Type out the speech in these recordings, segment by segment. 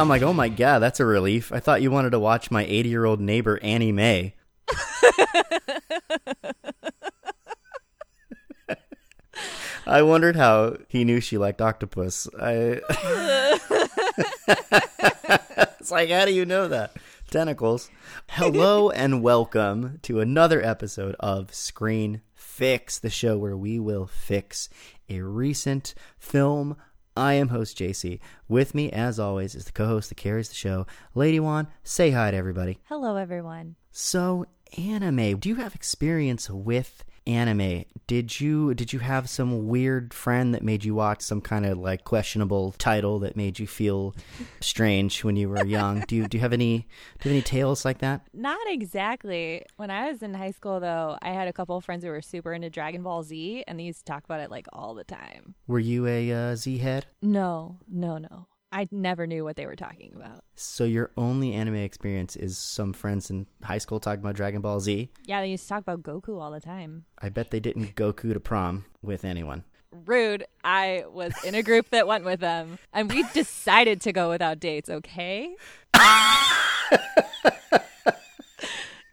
I'm like, oh my god, that's a relief. I thought you wanted to watch my 80 year old neighbor Annie Mae. I wondered how he knew she liked octopus. I. it's like, how do you know that? Tentacles. Hello and welcome to another episode of Screen Fix, the show where we will fix a recent film. I am host JC. With me, as always, is the co-host that carries the show, Lady Wan. Say hi to everybody. Hello, everyone. So, anime. Do you have experience with anime? Did you did you have some weird friend that made you watch some kind of like questionable title that made you feel strange when you were young? do you do you have any do you have any tales like that? Not exactly. When I was in high school, though, I had a couple of friends who were super into Dragon Ball Z, and they used to talk about it like all the time. Were you a uh, Z head? No, no, no. I never knew what they were talking about. So your only anime experience is some friends in high school talking about Dragon Ball Z? Yeah, they used to talk about Goku all the time. I bet they didn't Goku to prom with anyone. Rude. I was in a group that went with them, and we decided to go without dates, okay?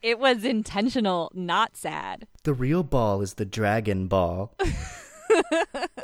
it was intentional, not sad. The real ball is the Dragon Ball.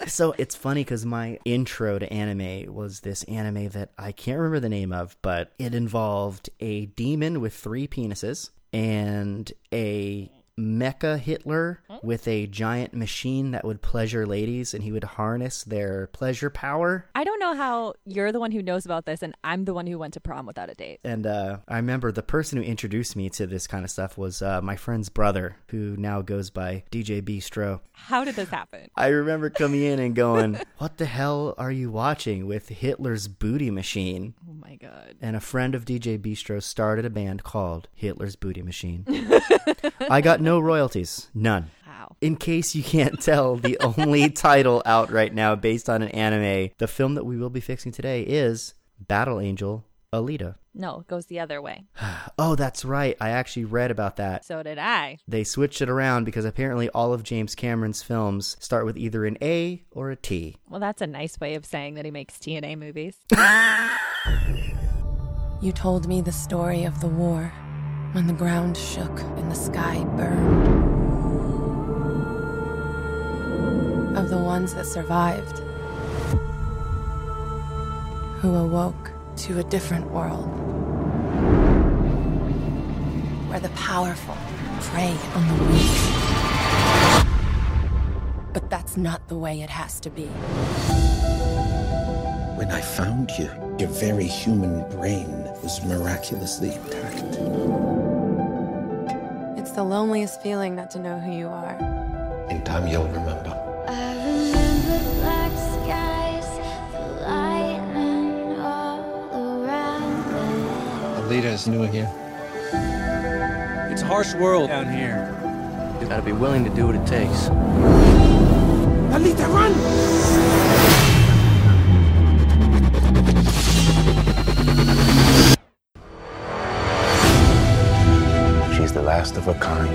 so it's funny because my intro to anime was this anime that I can't remember the name of, but it involved a demon with three penises and a mecha Hitler with a giant machine that would pleasure ladies and he would harness their pleasure power. I don't know how you're the one who knows about this, and I'm the one who went to prom without a date. And uh, I remember the person who introduced me to this kind of stuff was uh, my friend's brother, who now goes by DJ Bistro. How did this happen? I remember coming in and going, What the hell are you watching with Hitler's booty machine? My god. And a friend of DJ Bistro started a band called Hitler's Booty Machine. I got no royalties, none. Wow. In case you can't tell, the only title out right now based on an anime, the film that we will be fixing today is Battle Angel Alita. No, it goes the other way. Oh, that's right. I actually read about that. So did I. They switched it around because apparently all of James Cameron's films start with either an A or a T. Well, that's a nice way of saying that he makes T and A movies. You told me the story of the war when the ground shook and the sky burned. Of the ones that survived, who awoke to a different world where the powerful prey on the weak. But that's not the way it has to be. When I found you, your very human brain was miraculously intact. It's the loneliest feeling not to know who you are. In time, you'll remember. I remember me. Alita is new here. It's a harsh world down here. You gotta be willing to do what it takes. Alita, run! She's the last of her kind.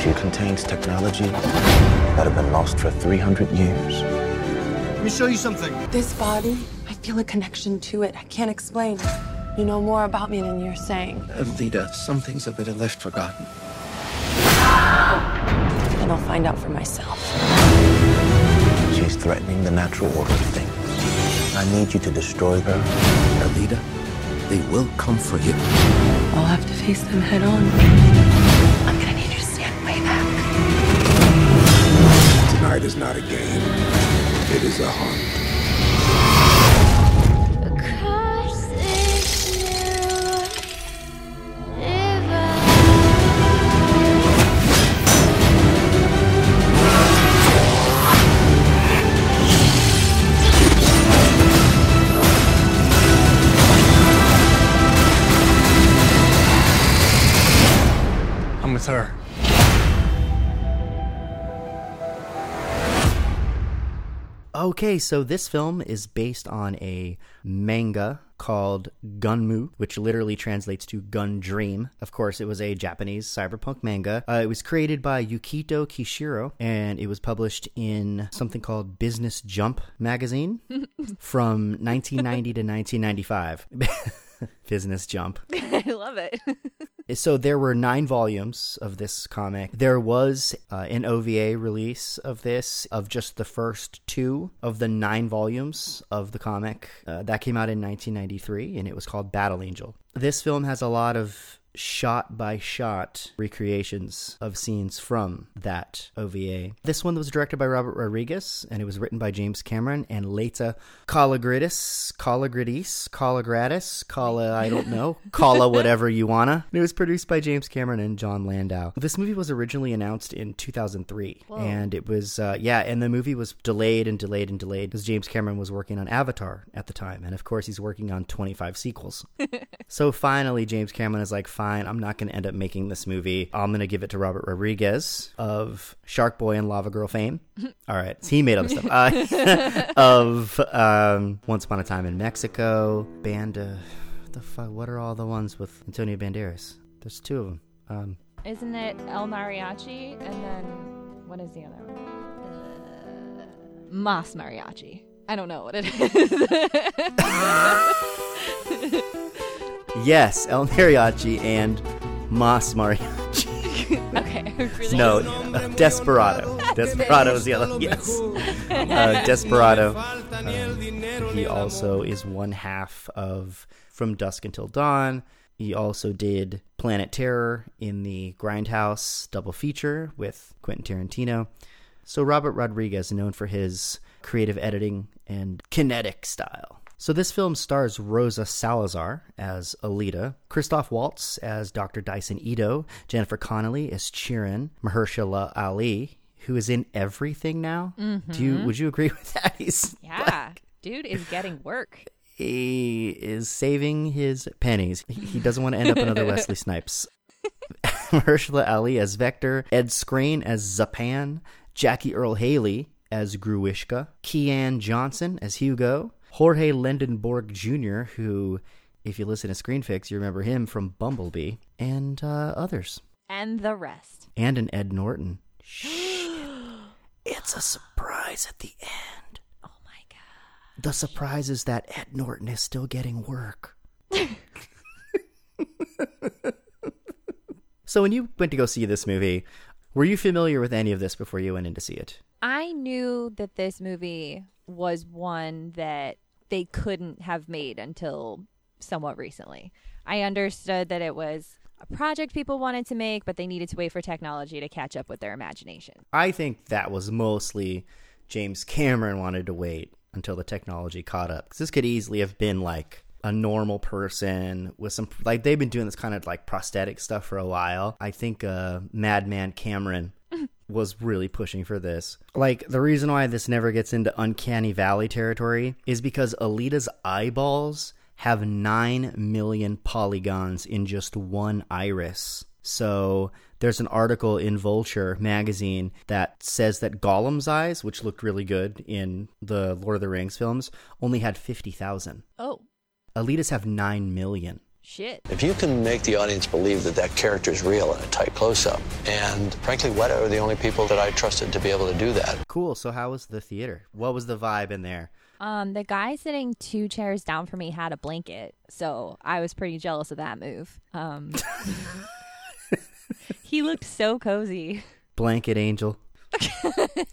She contains technology that have been lost for 300 years. Let me show you something. This body, I feel a connection to it. I can't explain. You know more about me than you're saying. Uh, Alita, some things are better left forgotten. And I'll find out for myself. She's threatening the natural order of things. I need you to destroy her. Uh, Alita, they will come for you. I'll have to face them head on. I'm gonna need you to stand way back. Tonight is not a game. It is a hunt. Okay, so this film is based on a manga called Gunmu, which literally translates to Gun Dream. Of course, it was a Japanese cyberpunk manga. Uh, it was created by Yukito Kishiro, and it was published in something called Business Jump magazine from 1990 to 1995. Business Jump. I love it. So there were nine volumes of this comic. There was uh, an OVA release of this, of just the first two of the nine volumes of the comic. Uh, that came out in 1993, and it was called Battle Angel. This film has a lot of shot by shot recreations of scenes from that OVA. This one was directed by Robert Rodriguez and it was written by James Cameron and Laeta Kalagridis, Kalagridis, Kalagradis, Kala, I don't know, Kala whatever you wanna. And it was produced by James Cameron and Jon Landau. This movie was originally announced in 2003 and it was, uh, yeah, and the movie was delayed and delayed and delayed because James Cameron was working on Avatar at the time. And of course, he's working on 25 sequels. So finally, James Cameron is like, fine, I'm not going to end up making this movie. I'm going to give it to Robert Rodriguez of Shark Boy and Lava Girl fame. All right, so he made all the stuff. Uh, of um, Once Upon a Time in Mexico, Band of. The fuck, what are all the ones with Antonio Banderas? There's two of them. Um, Isn't it El Mariachi? And then what is the other one? Uh, Mas Mariachi. I don't know what it is. yes, El Mariachi and Mas Mariachi. okay, really No, uh, Desperado. Desperado is the other. Yes, uh, Desperado. Um, he also is one half of From Dusk Until Dawn. He also did Planet Terror in the Grindhouse double feature with Quentin Tarantino. So Robert Rodriguez, known for his creative editing and kinetic style. So this film stars Rosa Salazar as Alita, Christoph Waltz as Dr. Dyson Ido, Jennifer Connelly as Chiren, Mahershala Ali, who is in everything now. Do you mm-hmm. would you agree with that? He's Yeah, dude is getting work. he is saving his pennies. He, he doesn't want to end up another Wesley Snipes. Mahershala Ali as Vector, Ed Skrein as Zapan, Jackie Earle Haley as Grewishka, Keean Johnson as Hugo, Jorge Lendeborg Jr., who, if you listen to Screen Fix, you remember him from Bumblebee, and uh, others. And the rest. And an Ed Norton. It's a surprise at the end. Oh my god. The surprise is that Ed Norton is still getting work. so, when you went to go see this movie, were you familiar with any of this before you went in to see it? Knew that this movie was one that they couldn't have made until somewhat recently. I understood that it was a project people wanted to make, but they needed to wait for technology to catch up with their imagination. I think that was mostly James Cameron wanted to wait until the technology caught up. Because this could easily have been like a normal person with some, like, they've been doing this kind of like prosthetic stuff for a while. I think uh, Madman Cameron was really pushing for this. Like, the reason why this never gets into Uncanny Valley territory is because Alita's eyeballs have 9 million polygons in just one iris. So there's an article in Vulture magazine that says that Gollum's eyes, which looked really good in the Lord of the Rings films, only had 50,000. Oh, Alita's have 9 million. Shit. If you can make the audience believe that that character is real in a tight close-up, and frankly, Weta are the only people that I trusted to be able to do that. Cool. So how was the theater? What was the vibe in there? Um, the guy sitting two chairs down from me had a blanket, so I was pretty jealous of that move. Um, he looked so cozy. Blanket Angel.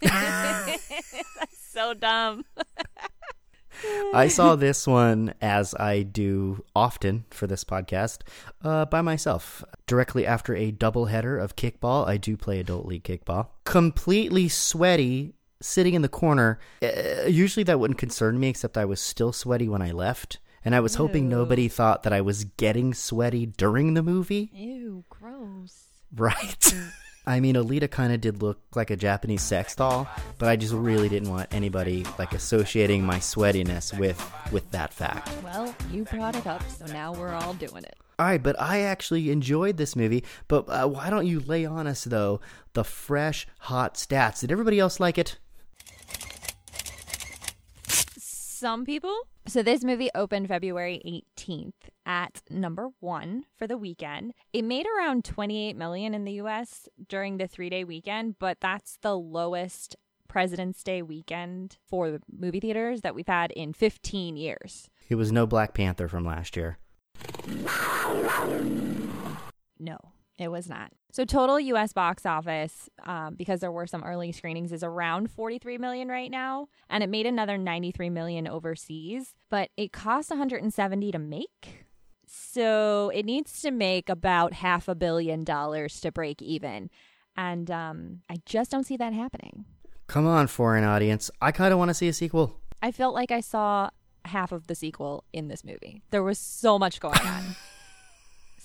So dumb. I saw this one as I do often for this podcast uh, by myself. Directly after a doubleheader of kickball, I do play adult league kickball. Completely sweaty, sitting in the corner. Uh, usually that wouldn't concern me, except I was still sweaty when I left. And I was hoping nobody thought that I was getting sweaty during the movie. Ew, gross. Right. I mean, Alita kind of did look like a Japanese sex doll, but I just really didn't want anybody like associating my sweatiness with with that fact. Well, you brought it up, so now we're all doing it. All right, but I actually enjoyed this movie. But uh, why don't you lay on us though the fresh, hot stats? Did everybody else like it? Some people, So this movie opened February 18th at number 1 for the weekend. It made around 28 million in the US during the 3-day weekend, but that's the lowest President's Day weekend for the movie theaters that we've had in 15 years. It was no Black Panther from last year. No, it was not. So total U.S. box office, um, because there were some early screenings, is around 43 million right now, and it made another 93 million overseas. But it cost 170 to make, so it needs to make about half a billion dollars to break even, and um, I just don't see that happening. Come on, foreign audience. I kind of want to see a sequel. I felt like I saw half of the sequel in this movie. There was so much going on.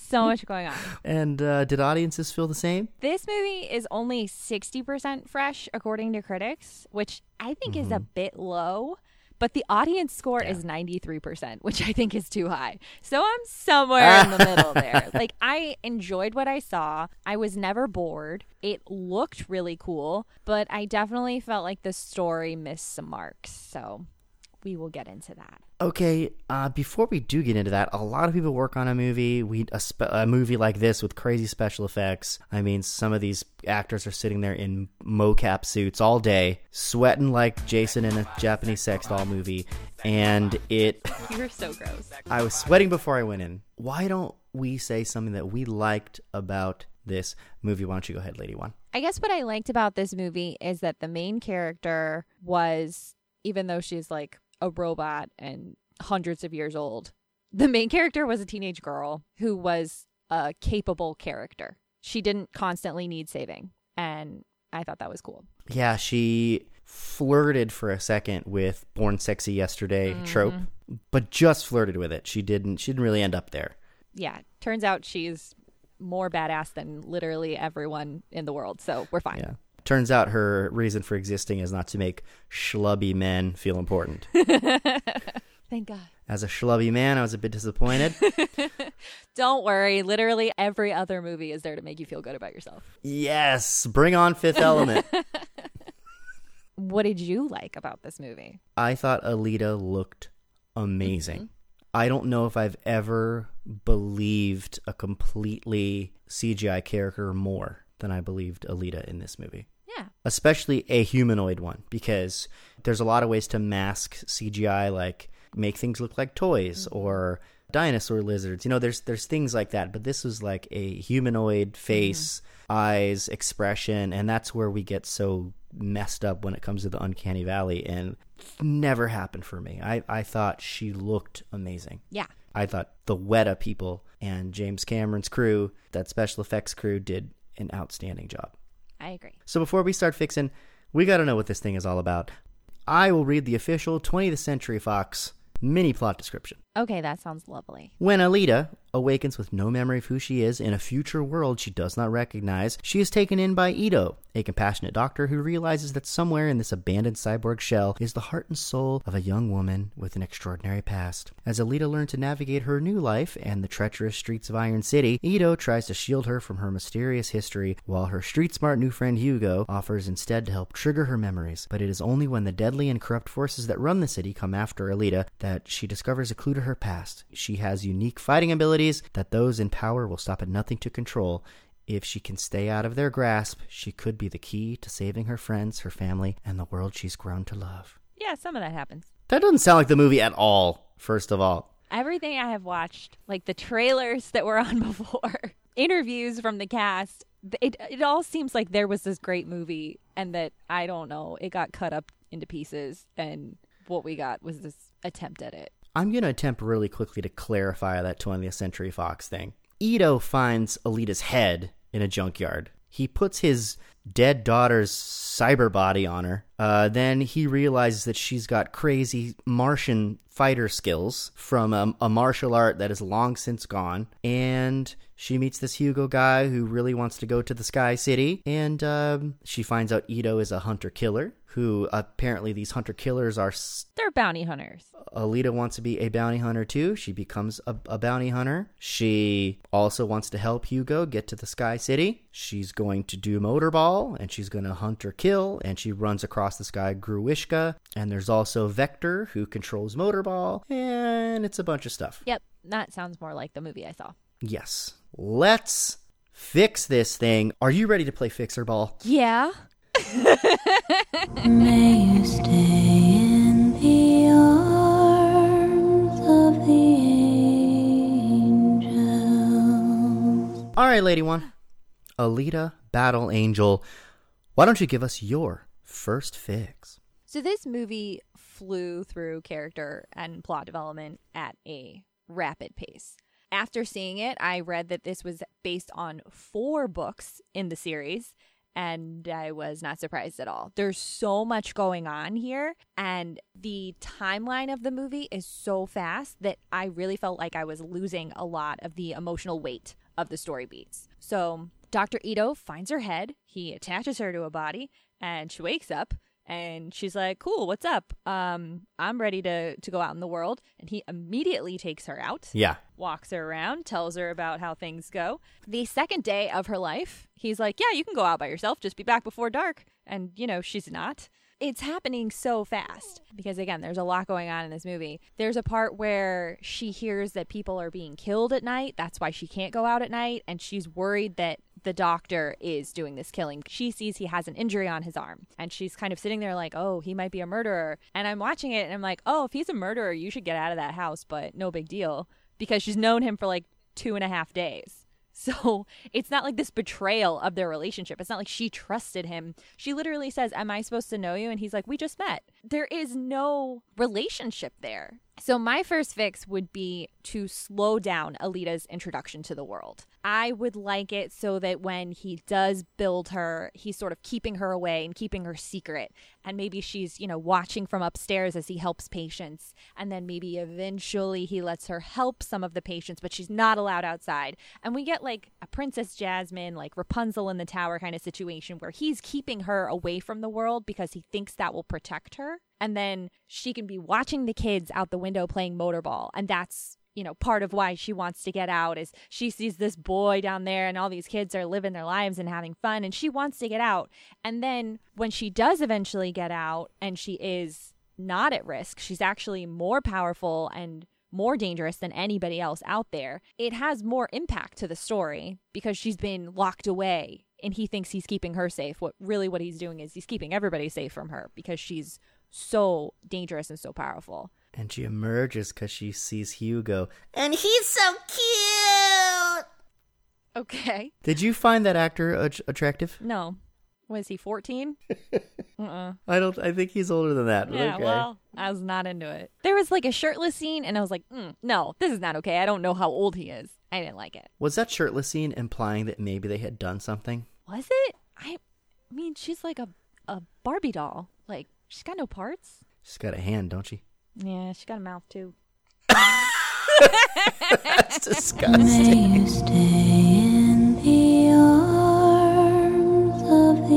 So much going on. And uh, did audiences feel the same? This movie is only 60% fresh, according to critics, which I think is a bit low. But the audience score is 93%, which I think is too high. So I'm somewhere in the middle there. Like, I enjoyed what I saw. I was never bored. It looked really cool, but I definitely felt like the story missed some marks. So we will get into that. Okay, uh, before we do get into that, a lot of people work on a movie. We a, spe- a movie like this with crazy special effects. I mean, some of these actors are sitting there in mocap suits all day, sweating like Jason in a Japanese sex doll movie, and it. You're so gross. I was sweating before I went in. Why don't we say something that we liked about this movie? Why don't you go ahead, Lady One? I guess what I liked about this movie is that the main character was, even though she's like a robot and hundreds of years old, the main character was a teenage girl who was a capable character. She didn't constantly need saving. And I thought that was cool. Yeah, she flirted for a second with "Born Sexy Yesterday" mm. trope, but just flirted with it. She didn't. She didn't really end up there. Yeah. Turns out she's more badass than literally everyone in the world. So we're fine. Yeah. Turns out her reason for existing is not to make schlubby men feel important. Thank God. As a schlubby man, I was a bit disappointed. Don't worry. Literally every other movie is there to make you feel good about yourself. yes, bring on Fifth Element. What did you like about this movie? I thought Alita looked amazing. Mm-hmm. I don't know if I've ever believed a completely CGI character more than I believed Alita in this movie. Yeah. especially a humanoid one because there's a lot of ways to mask CGI like make things look like toys mm-hmm. or dinosaur lizards you know there's there's things like that but this was like a humanoid mm-hmm. face eyes expression and that's where we get so messed up when it comes to the uncanny valley and never happened for me i i thought she looked amazing Yeah. I thought the Weta people and James Cameron's crew, that special effects crew, did an outstanding job. I agree. So before we start fixing, we got to know what this thing is all about. I will read the official 20th Century Fox mini plot description. Okay, that sounds lovely. When Alita awakens with no memory of who she is in a future world she does not recognize, she is taken in by Ido, a compassionate doctor who realizes that somewhere in this abandoned cyborg shell is the heart and soul of a young woman with an extraordinary past. As Alita learns to navigate her new life and the treacherous streets of Iron City, Ido tries to shield her from her mysterious history, while her street smart new friend Hugo offers instead to help trigger her memories. But it is only when the deadly and corrupt forces that run the city come after Alita that she discovers a clue to her past. She has unique fighting abilities that those in power will stop at nothing to control. If she can stay out of their grasp, she could be the key to saving her friends, her family, and the world she's grown to love. Yeah, some of that happens. That doesn't sound like the movie at all, first of all. Everything I have watched, like the trailers that were on before, interviews from the cast, it it all seems like there was this great movie and that I don't know, it got cut up into pieces and what we got was this attempt at it. I'm going to attempt really quickly to clarify that 20th Century Fox thing. Ido finds Alita's head in a junkyard. He puts his dead daughter's cyber body on her. Uh, then he realizes that she's got crazy Martian fighter skills from a, a martial art that is long since gone. And she meets this Hugo guy who really wants to go to the Sky City. And um, she finds out Ido is a hunter killer. Who apparently these hunter killers are s- They're bounty hunters. Alita wants to be a bounty hunter too. She becomes a, a bounty hunter. She also wants to help Hugo get to the Sky City. She's going to do motorball Motorball, and she's going to hunt or kill, and she runs across the sky Grewishka. And there's also Vector, who controls Motorball, and it's a bunch of stuff. Yep, that sounds more like the movie I saw. Yes. Let's fix this thing. Are you ready to play Fixer Ball? Yeah. May you stay in the arms of the angels. All right, Lady One. Alita, Battle Angel, why don't you give us your first fix? So this movie flew through character and plot development at a rapid pace. After seeing it, I read that this was based on four books in the series, and I was not surprised at all. There's so much going on here, and the timeline of the movie is so fast that I really felt like I was losing a lot of the emotional weight of the story beats. So, Dr. Ido finds her head, he attaches her to a body, and she wakes up and she's like, "Cool, what's up? Um, I'm ready to to go out in the world." And he immediately takes her out Yeah. walks her around, tells her about how things go. The second day of her life, he's like, Yeah, you can go out by yourself, just be back before dark. And, you know, she's not. It's happening so fast because, again, there's a lot going on in this movie. There's a part where she hears that people are being killed at night. That's why she can't go out at night. And she's worried that the doctor is doing this killing. She sees he has an injury on his arm and she's kind of sitting there like, oh, he might be a murderer. And I'm watching it and I'm like, oh, if he's a murderer, you should get out of that house, but no big deal because she's known him for like two and a half days. So it's not like this betrayal of their relationship. It's not like she trusted him. She literally says, Am I supposed to know you? And he's like, We just met. There is no relationship there. So my first fix would be to slow down Alita's introduction to the world. I would like it so that when he does build her, he's sort of keeping her away and keeping her secret. And maybe she's, you know, watching from upstairs as he helps patients. And then maybe eventually he lets her help some of the patients, but she's not allowed outside. And we get like a Princess Jasmine, like Rapunzel in the tower kind of situation where he's keeping her away from the world because he thinks that will protect her. And then she can be watching the kids out the window playing motorball. And that's you know, part of why she wants to get out is she sees this boy down there and all these kids are living their lives and having fun and she wants to get out. And then when she does eventually get out and she is not at risk, she's actually more powerful and more dangerous than anybody else out there. It has more impact to the story because she's been locked away and he thinks he's keeping her safe. What really what he's doing is he's keeping everybody safe from her because she's so dangerous and so powerful. And she emerges because she sees Hugo. And he's so cute! Okay. Did you find that actor att- attractive? No. Was he 14? uh-uh. I don't. I think he's older than that. Yeah, okay. well, I was not into it. There was like a shirtless scene, and I was like, mm, no, this is not okay. I don't know how old he is. I didn't like it. Was that shirtless scene implying that maybe they had done something? Was it? I mean, she's like a, a Barbie doll. Like, she's got no parts. She's got a hand, don't she? Yeah, she's got a mouth too. That's disgusting. May you stay in the arms of the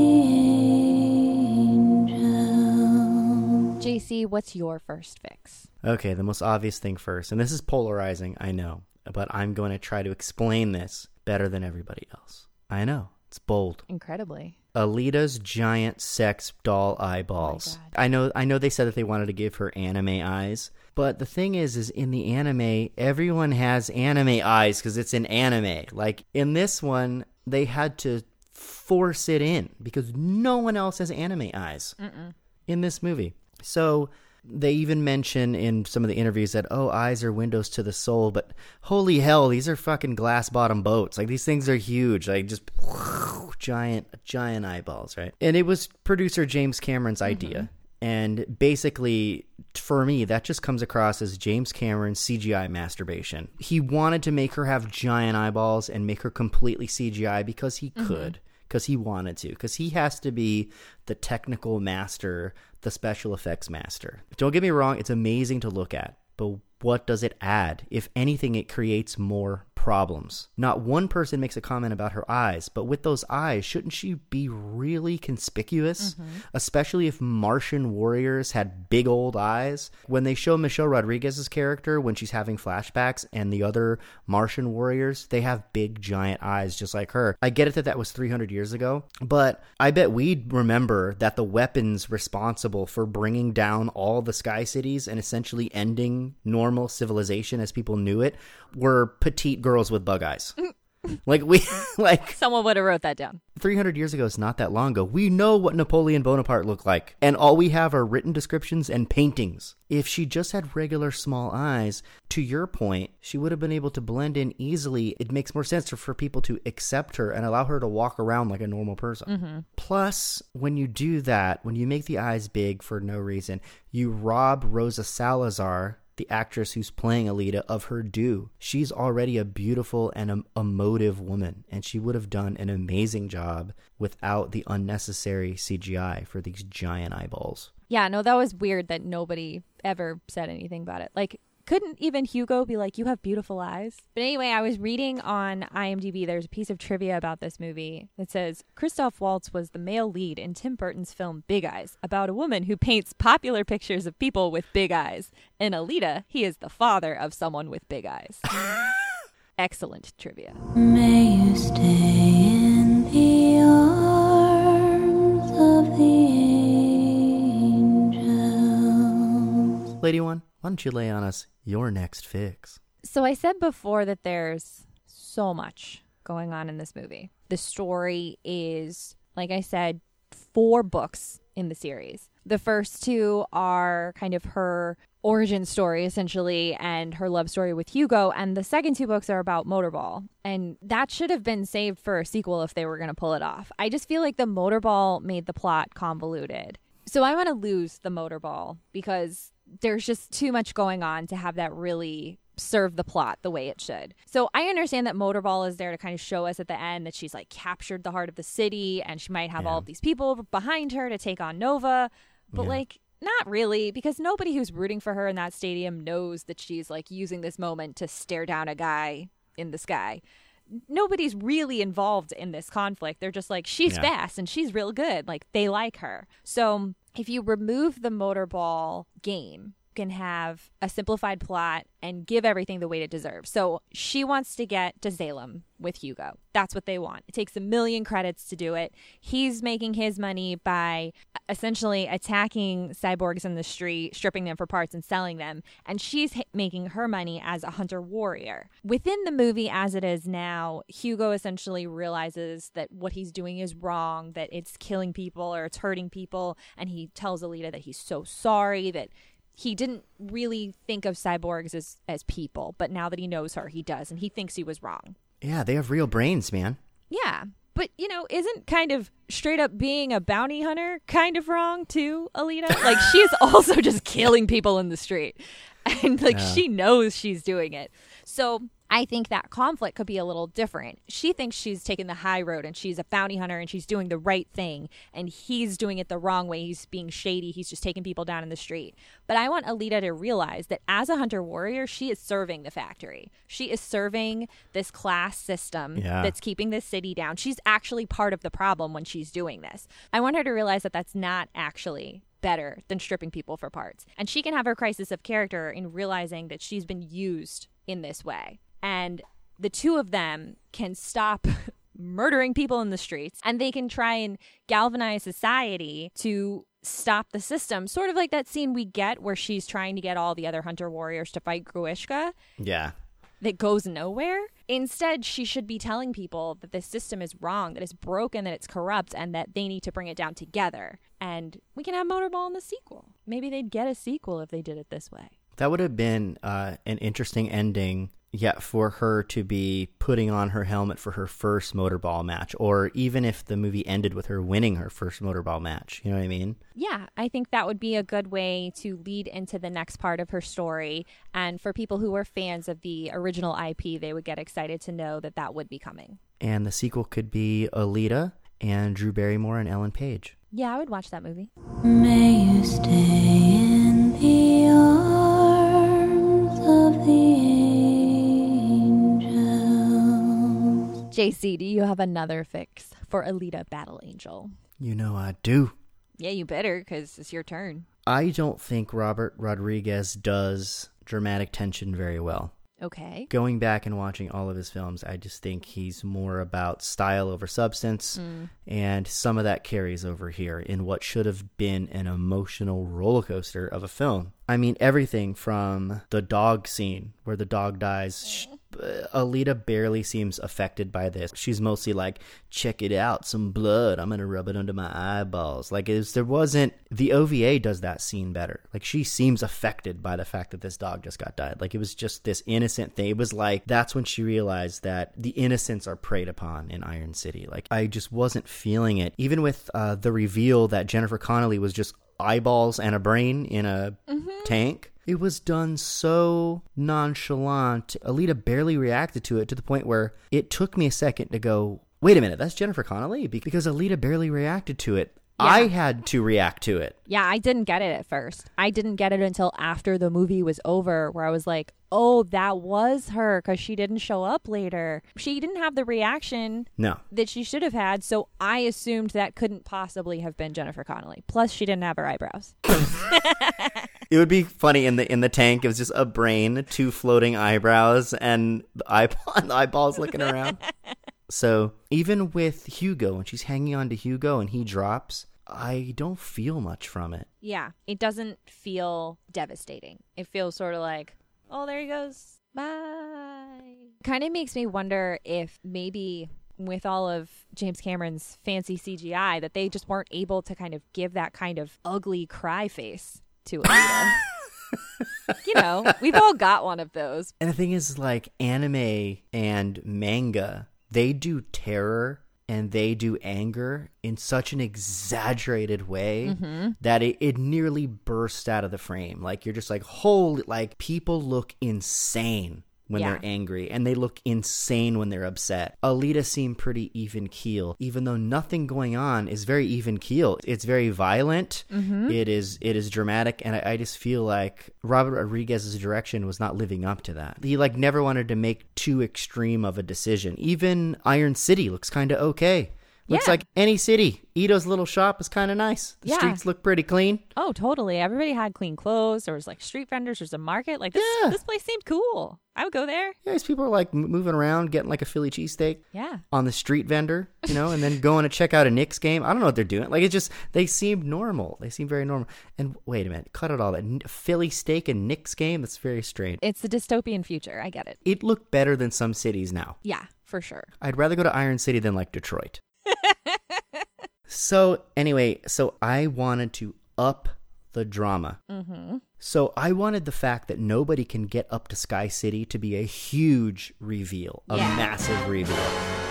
angels. JC, what's your first fix? Okay, the most obvious thing first, and this is polarizing, I know, but I'm going to try to explain this better than everybody else. I know, it's bold. Incredibly. Alita's giant sex doll eyeballs. Oh God. I know I know they said that they wanted to give her anime eyes, but the thing is is in the anime everyone has anime eyes cuz it's an anime. Like in this one they had to force it in because no one else has anime eyes in this movie. So they even mention in some of the interviews that oh eyes are windows to the soul but holy hell these are fucking glass bottom boats. Like these things are huge. Like just giant giant eyeballs right? And it was producer james cameron's mm-hmm. idea. And basically for me that just comes across as james cameron's cgi masturbation. He wanted to make her have giant eyeballs and make her completely cgi because he mm-hmm. could because he wanted to because he has to be the technical master the special effects master. Don't get me wrong it's amazing to look at but what does it add? If anything it creates more problems. Not one person makes a comment about her eyes, but with those eyes, shouldn't she be really conspicuous? Mm-hmm. Especially if Martian warriors had big old eyes. When they show Michelle Rodriguez's character when she's having flashbacks and the other Martian warriors, they have big giant eyes just like her. I get it that that was 300 years ago, but I bet we'd remember that the weapons responsible for bringing down all the sky cities and essentially ending normal civilization as people knew it were petite girls with bug eyes. like we like Someone would have wrote that down. 300 years ago is not that long ago. We know what Napoleon Bonaparte looked like, and all we have are written descriptions and paintings. If she just had regular small eyes, to your point, she would have been able to blend in easily. It makes more sense for, for people to accept her and allow her to walk around like a normal person. Mm-hmm. Plus, when you do that, when you make the eyes big for no reason, you rob Rosa Salazar the actress who's playing Alita of her due. She's already a beautiful and emotive woman, and she would have done an amazing job without the unnecessary CGI for these giant eyeballs. Yeah, no, that was weird that nobody ever said anything about it. Like, couldn't even Hugo be like, "You have beautiful eyes"? But anyway, I was reading on IMDb. There's a piece of trivia about this movie that says Christoph Waltz was the male lead in Tim Burton's film Big Eyes, about a woman who paints popular pictures of people with big eyes. In Alita, he is the father of someone with big eyes. Excellent trivia. May you stay in the arms of the angels. Lady One, why don't you lay on us your next fix? So I said before that there's so much going on in this movie. The story is, like I said, four books in the series. The first two are kind of her origin story, essentially, and her love story with Hugo. And the second two books are about Motorball. And that should have been saved for a sequel if they were going to pull it off. I just feel like the Motorball made the plot convoluted. So I want to lose the Motorball because there's just too much going on to have that really serve the plot the way it should. So I understand that Motorball is there to kind of show us at the end that she's like captured the heart of the city and she might have all of these people behind her to take on Nova, but Yeah. like not really because nobody who's rooting for her in that stadium knows that she's like using this moment to stare down a guy in the sky. Nobody's really involved in this conflict. They're just like she's Yeah. fast and she's real good. Like they like her. So if you remove the motorball game, can have a simplified plot and give everything the weight it deserves. So she wants to get to Zalem with Hugo. That's what they want. It takes a million credits to do it. He's making his money by essentially attacking cyborgs in the street, stripping them for parts and selling them. And she's h- making her money as a hunter warrior. Within the movie as it is now, Hugo essentially realizes that what he's doing is wrong, that it's killing people or it's hurting people. And he tells Alita that he's so sorry, that he didn't really think of cyborgs as, as people, but now that he knows her, he does, and he thinks he was wrong. Yeah, they have real brains, man. Yeah. But, you know, isn't kind of straight up being a bounty hunter kind of wrong too, Alita? Like, she's also just killing people in the street. And, like, Yeah. she knows she's doing it. So I think that conflict could be a little different. She thinks she's taking the high road and she's a bounty hunter and she's doing the right thing. And he's doing it the wrong way. He's being shady. He's just taking people down in the street. But I want Alita to realize that as a hunter warrior, she is serving the factory. She is serving this class system Yeah. that's keeping this city down. She's actually part of the problem when she's doing this. I want her to realize that that's not actually better than stripping people for parts. And she can have her crisis of character in realizing that she's been used in this way. And the two of them can stop murdering people in the streets and they can try and galvanize society to stop the system. Sort of like that scene we get where she's trying to get all the other hunter warriors to fight Grewishka Yeah. that goes nowhere. Instead, she should be telling people that this system is wrong, that it's broken, that it's corrupt, and that they need to bring it down together. And we can have Motorball in the sequel. Maybe they'd get a sequel if they did it this way. That would have been uh, an interesting ending, yeah, for her to be putting on her helmet for her first motorball match, or even if the movie ended with her winning her first motorball match. You know what I mean? Yeah, I think that would be a good way to lead into the next part of her story. And for people who are fans of the original IP, they would get excited to know that that would be coming. And the sequel could be Alita and Drew Barrymore and Ellen Page. Yeah, I would watch that movie. May you stay JC, do you have another fix for Alita Battle Angel? You know I do. Yeah, you better, because it's your turn. I don't think Robert Rodriguez does dramatic tension very well. Okay. Going back and watching all of his films, I just think he's more about style over substance, mm. and some of that carries over here in what should have been an emotional roller coaster of a film. I mean, everything from the dog scene where the dog dies. Alita barely seems affected by this. She's mostly like, "Check it out, some blood. I'm gonna rub it under my eyeballs." Like, it's, there wasn't the OVA does that scene better. Like, she seems affected by the fact that this dog just got died. Like, it was just this innocent thing. It was like that's when she realized that the innocents are preyed upon in Iron City. Like, I just wasn't feeling it. Even with uh, the reveal that Jennifer Connelly was just eyeballs and a brain in a mm-hmm. tank. It was done so nonchalant. Alita barely reacted to it to the point where it took me a second to go, wait a minute, that's Jennifer Connelly? Because Alita barely reacted to it. I had to react to it. Yeah, I didn't get it at first. I didn't get it until after the movie was over, where I was like, oh, that was her because she didn't show up later. She didn't have the reaction No. that she should have had, so I assumed that couldn't possibly have been Jennifer Connelly. Plus, she didn't have her eyebrows. It would be funny in the in the tank. It was just a brain, two floating eyebrows, and the eyeball, the eyeballs looking around. So even with Hugo, when she's hanging on to Hugo and he drops, I don't feel much from it. Yeah, it doesn't feel devastating. It feels sort of like, oh, there he goes. Bye. Kind of makes me wonder if maybe with all of James Cameron's fancy CGI that they just weren't able to kind of give that kind of ugly cry face to Alita. you know, we've all got one of those. And the thing is, like anime and manga, they do terror and they do anger in such an exaggerated way mm-hmm. that it, it nearly bursts out of the frame. Like you're just like, holy, like people look insane when Yeah. they're angry and they look insane when they're upset. Alita seemed pretty even keel, even though nothing going on is very even keel. It's very violent. Mm-hmm. It is it is dramatic, and I, I just feel like Robert Rodriguez's direction was not living up to that. He like never wanted to make too extreme of a decision. Even Iron City looks kind of okay. Looks Yeah. like any city. Ido's little shop is kind of nice. The Yeah. streets look pretty clean. Oh, totally. Everybody had clean clothes. There was like street vendors. There's a market. Like this, Yeah. this place seemed cool. I would go there. Yeah, these people are like moving around, getting like a Philly cheesesteak. Yeah. on the street vendor, you know, and then going to check out a Knicks game. I don't know what they're doing. Like it just they seem normal. They seem very normal. And wait a minute, cut it all. That Philly steak and Knicks game. That's very strange. It's the dystopian future. I get it. It looked better than some cities now. Yeah, for sure. I'd rather go to Iron City than like Detroit. So anyway, so I wanted to up the drama. Mm-hmm. So I wanted the fact that nobody can get up to Sky City to be a huge reveal, a Yeah. massive reveal.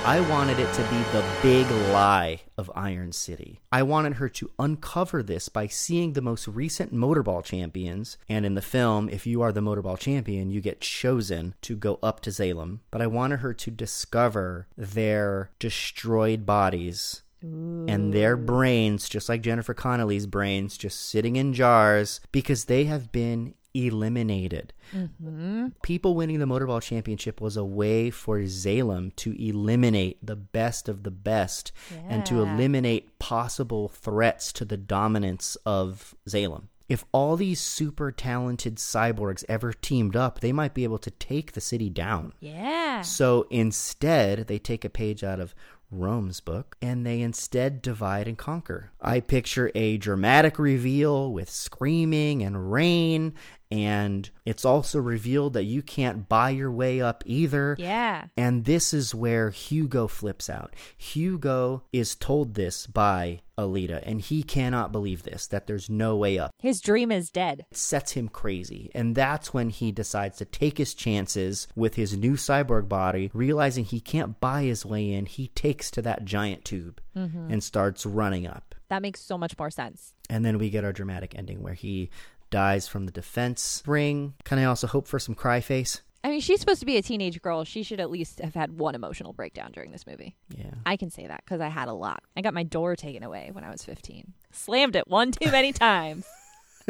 I wanted it to be the big lie of Iron City. I wanted her to uncover this by seeing the most recent motorball champions. And in the film, if you are the motorball champion, you get chosen to go up to Zalem. But I wanted her to discover their destroyed bodies and their brains, just like Jennifer Connelly's brains, just sitting in jars because they have been eliminated. Mm-hmm. People winning the Motorball Championship was a way for Zalem to eliminate the best of the best and to eliminate possible threats to the dominance of Zalem. If all these super talented cyborgs ever teamed up, they might be able to take the city down. Yeah. So instead, they take a page out of Rome's book and they instead divide and conquer. I picture a dramatic reveal with screaming and rain, and it's also revealed that you can't buy your way up either. Yeah. And this is where Hugo flips out. Hugo is told this by Alita, and he cannot believe this that there's no way up His dream is dead. it sets him crazy. And that's when he decides to take his chances with his new cyborg body, realizing he can't buy his way in. He takes to that giant tube mm-hmm. and starts running up. That makes so much more sense. And then we get our dramatic ending where he dies from the defense ring. Can I also hope for some cry face? I mean, she's supposed to be a teenage girl. She should at least have had one emotional breakdown during this movie. Yeah. I can say that because I had a lot. I got my door taken away when I was 15. Slammed it one too many times.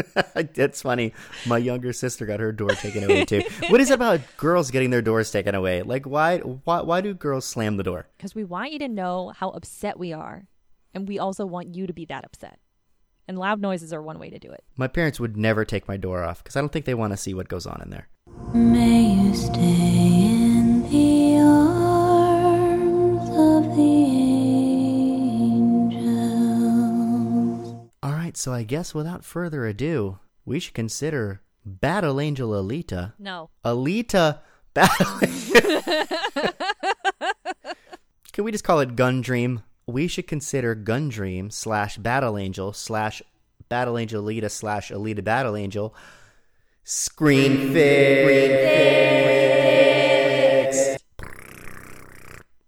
It's funny. My younger sister got her door taken away too. What is it about girls getting their doors taken away? Like why why why do girls slam the door? Because we want you to know how upset we are. And we also want you to be that upset. And loud noises are one way to do it. My parents would never take my door off because I don't think they want to see what goes on in there. May you stay in the arms of the angels. All right, so I guess without further ado, we should consider Battle Angel Alita. No. Alita Battle. Can we just call it Gun Dream? We should consider Gun Dream slash Battle Angel slash Battle Angel Alita slash Alita Battle Angel Screen Fix.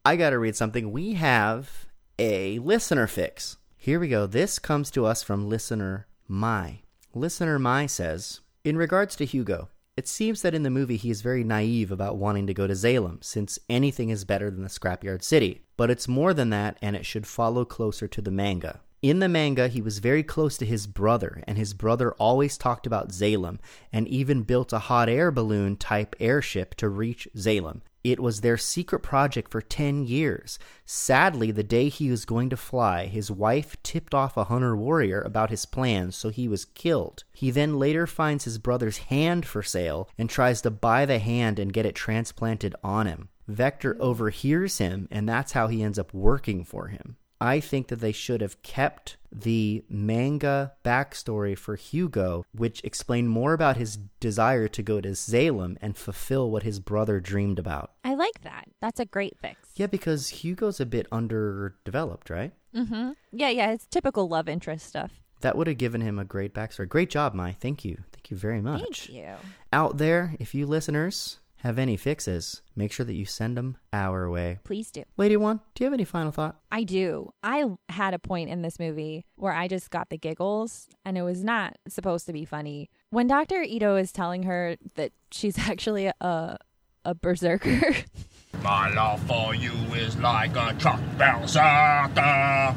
I gotta read something. We have a listener fix. Here we go. This comes to us from listener Mai. Listener Mai says, In regards to Hugo, it seems that in the movie he is very naive about wanting to go to Zalem, since anything is better than the Scrapyard City. But it's more than that, and it should follow closer to the manga. In the manga, he was very close to his brother, and his brother always talked about Zalem, and even built a hot air balloon type airship to reach Zalem. It was their secret project for 10 years. Sadly, the day he was going to fly, his wife tipped off a hunter warrior about his plans, so he was killed. He then later finds his brother's hand for sale and tries to buy the hand and get it transplanted on him. Vector overhears him, and that's how he ends up working for him. I think that they should have kept the manga backstory for Hugo, which explained more about his desire to go to Zalem and fulfill what his brother dreamed about. I like that. That's a great fix. Yeah, because Hugo's a bit underdeveloped, right? Mm-hmm. Yeah, yeah. It's typical love interest stuff. That would have given him a great backstory. Great job, Mai. Thank you. Thank you very much. Thank you. Out there, if you listeners have any fixes, make sure that you send them our way. Please do. Lady One, do you have any final thought? I do. I had a point in this movie where I just got the giggles and it was not supposed to be funny. When Dr. Ido is telling her that she's actually a a berserker. My love for you is like a truck berserker.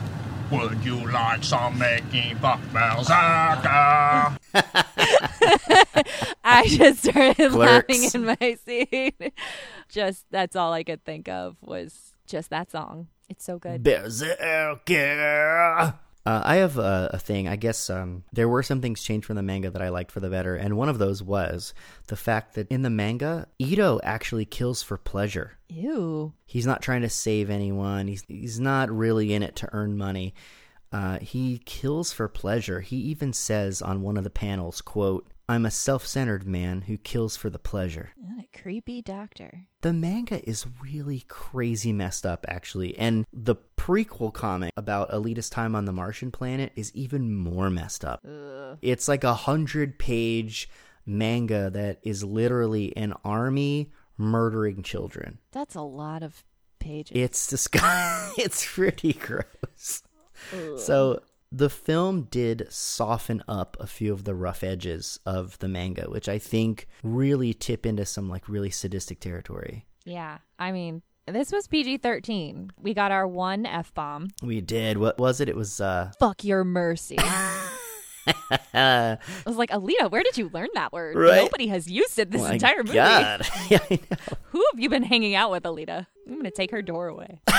Would you like some making buck berserker? I just started laughing in my seat. Just that's all I could think of was just that song. It's so good. Berserker. Uh, I have a, a thing. I guess um, there were some things changed from the manga that I liked for the better, and one of those was the fact that in the manga, Ido actually kills for pleasure. Ew. He's not trying to save anyone. He's he's not really in it to earn money. Uh, he kills for pleasure. He even says on one of the panels, "quote I'm a self-centered man who kills for the pleasure." What a creepy doctor. The manga is really crazy messed up, actually, and the prequel comic about Alita's time on the Martian planet is even more messed up. It's like a hundred-page manga that is literally an army murdering children. That's a lot of pages. It's disgusting. it's pretty gross. So the film did soften up a few of the rough edges of the manga, which I think really tip into some like really sadistic territory. yeah. I mean, this was PG 13. We got our one F bomb. We did. What was it? It was uh Fuck your mercy. I was like, Alita, where did you learn that word? Right. Nobody has used it this my entire movie. God. yeah, I know. Who have you been hanging out with, Alita? I'm going to take her door away.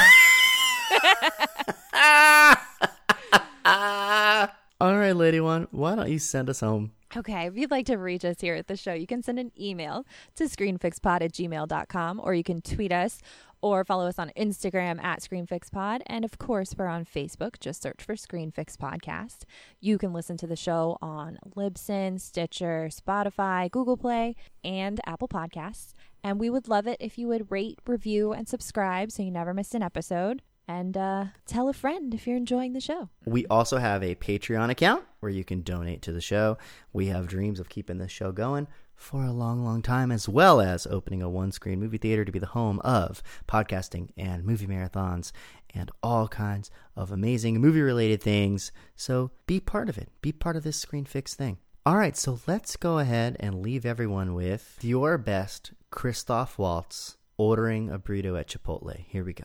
All right, lady one, why don't you send us home? Okay, if you'd like to reach us here at the show, you can send an email to screenfixpod at gmail.com or you can tweet us or follow us on Instagram at ScreenFixPod. And of course, we're on Facebook. Just search for ScreenFix Podcast. You can listen to the show on Libsyn, Stitcher, Spotify, Google Play, and Apple Podcasts. And we would love it if you would rate, review, and subscribe so you never miss an episode. And uh, tell a friend if you're enjoying the show. We also have a Patreon account where you can donate to the show. We have dreams of keeping this show going for a long, long time, as well as opening a one screen movie theater to be the home of podcasting and movie marathons and all kinds of amazing movie related things. So be part of it. Be part of this Screen Fix thing. All right, so let's go ahead and leave everyone with your best Christoph Waltz ordering a burrito at Chipotle. Here we go.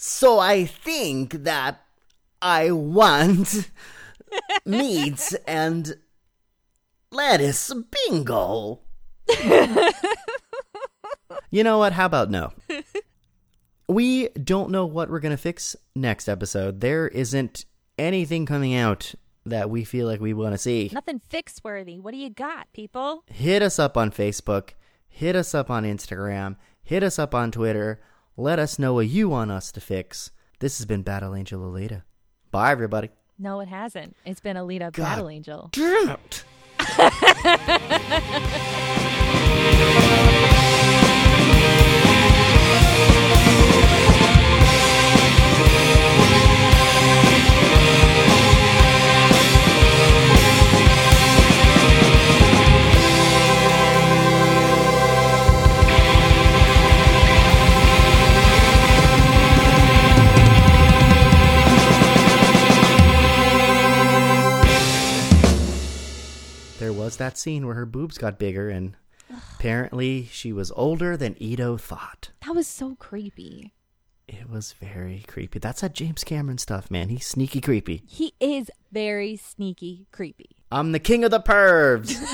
So I think that I want meat and lettuce bingo. you know what? How about no? we don't know what we're going to fix next episode. There isn't anything coming out that we feel like we want to see. Nothing fix worthy. What do you got, people? Hit us up on Facebook, hit us up on Instagram, hit us up on Twitter. Let us know what you want us to fix. This has been Battle Angel Alita. Bye, everybody. No, it hasn't. It's been Alita Battle Angel. Damn it. was that scene where her boobs got bigger and apparently she was older than Ido thought. That was so creepy. It was very creepy. That's that James Cameron stuff, man. He's sneaky creepy. He is very sneaky creepy. I'm the king of the pervs.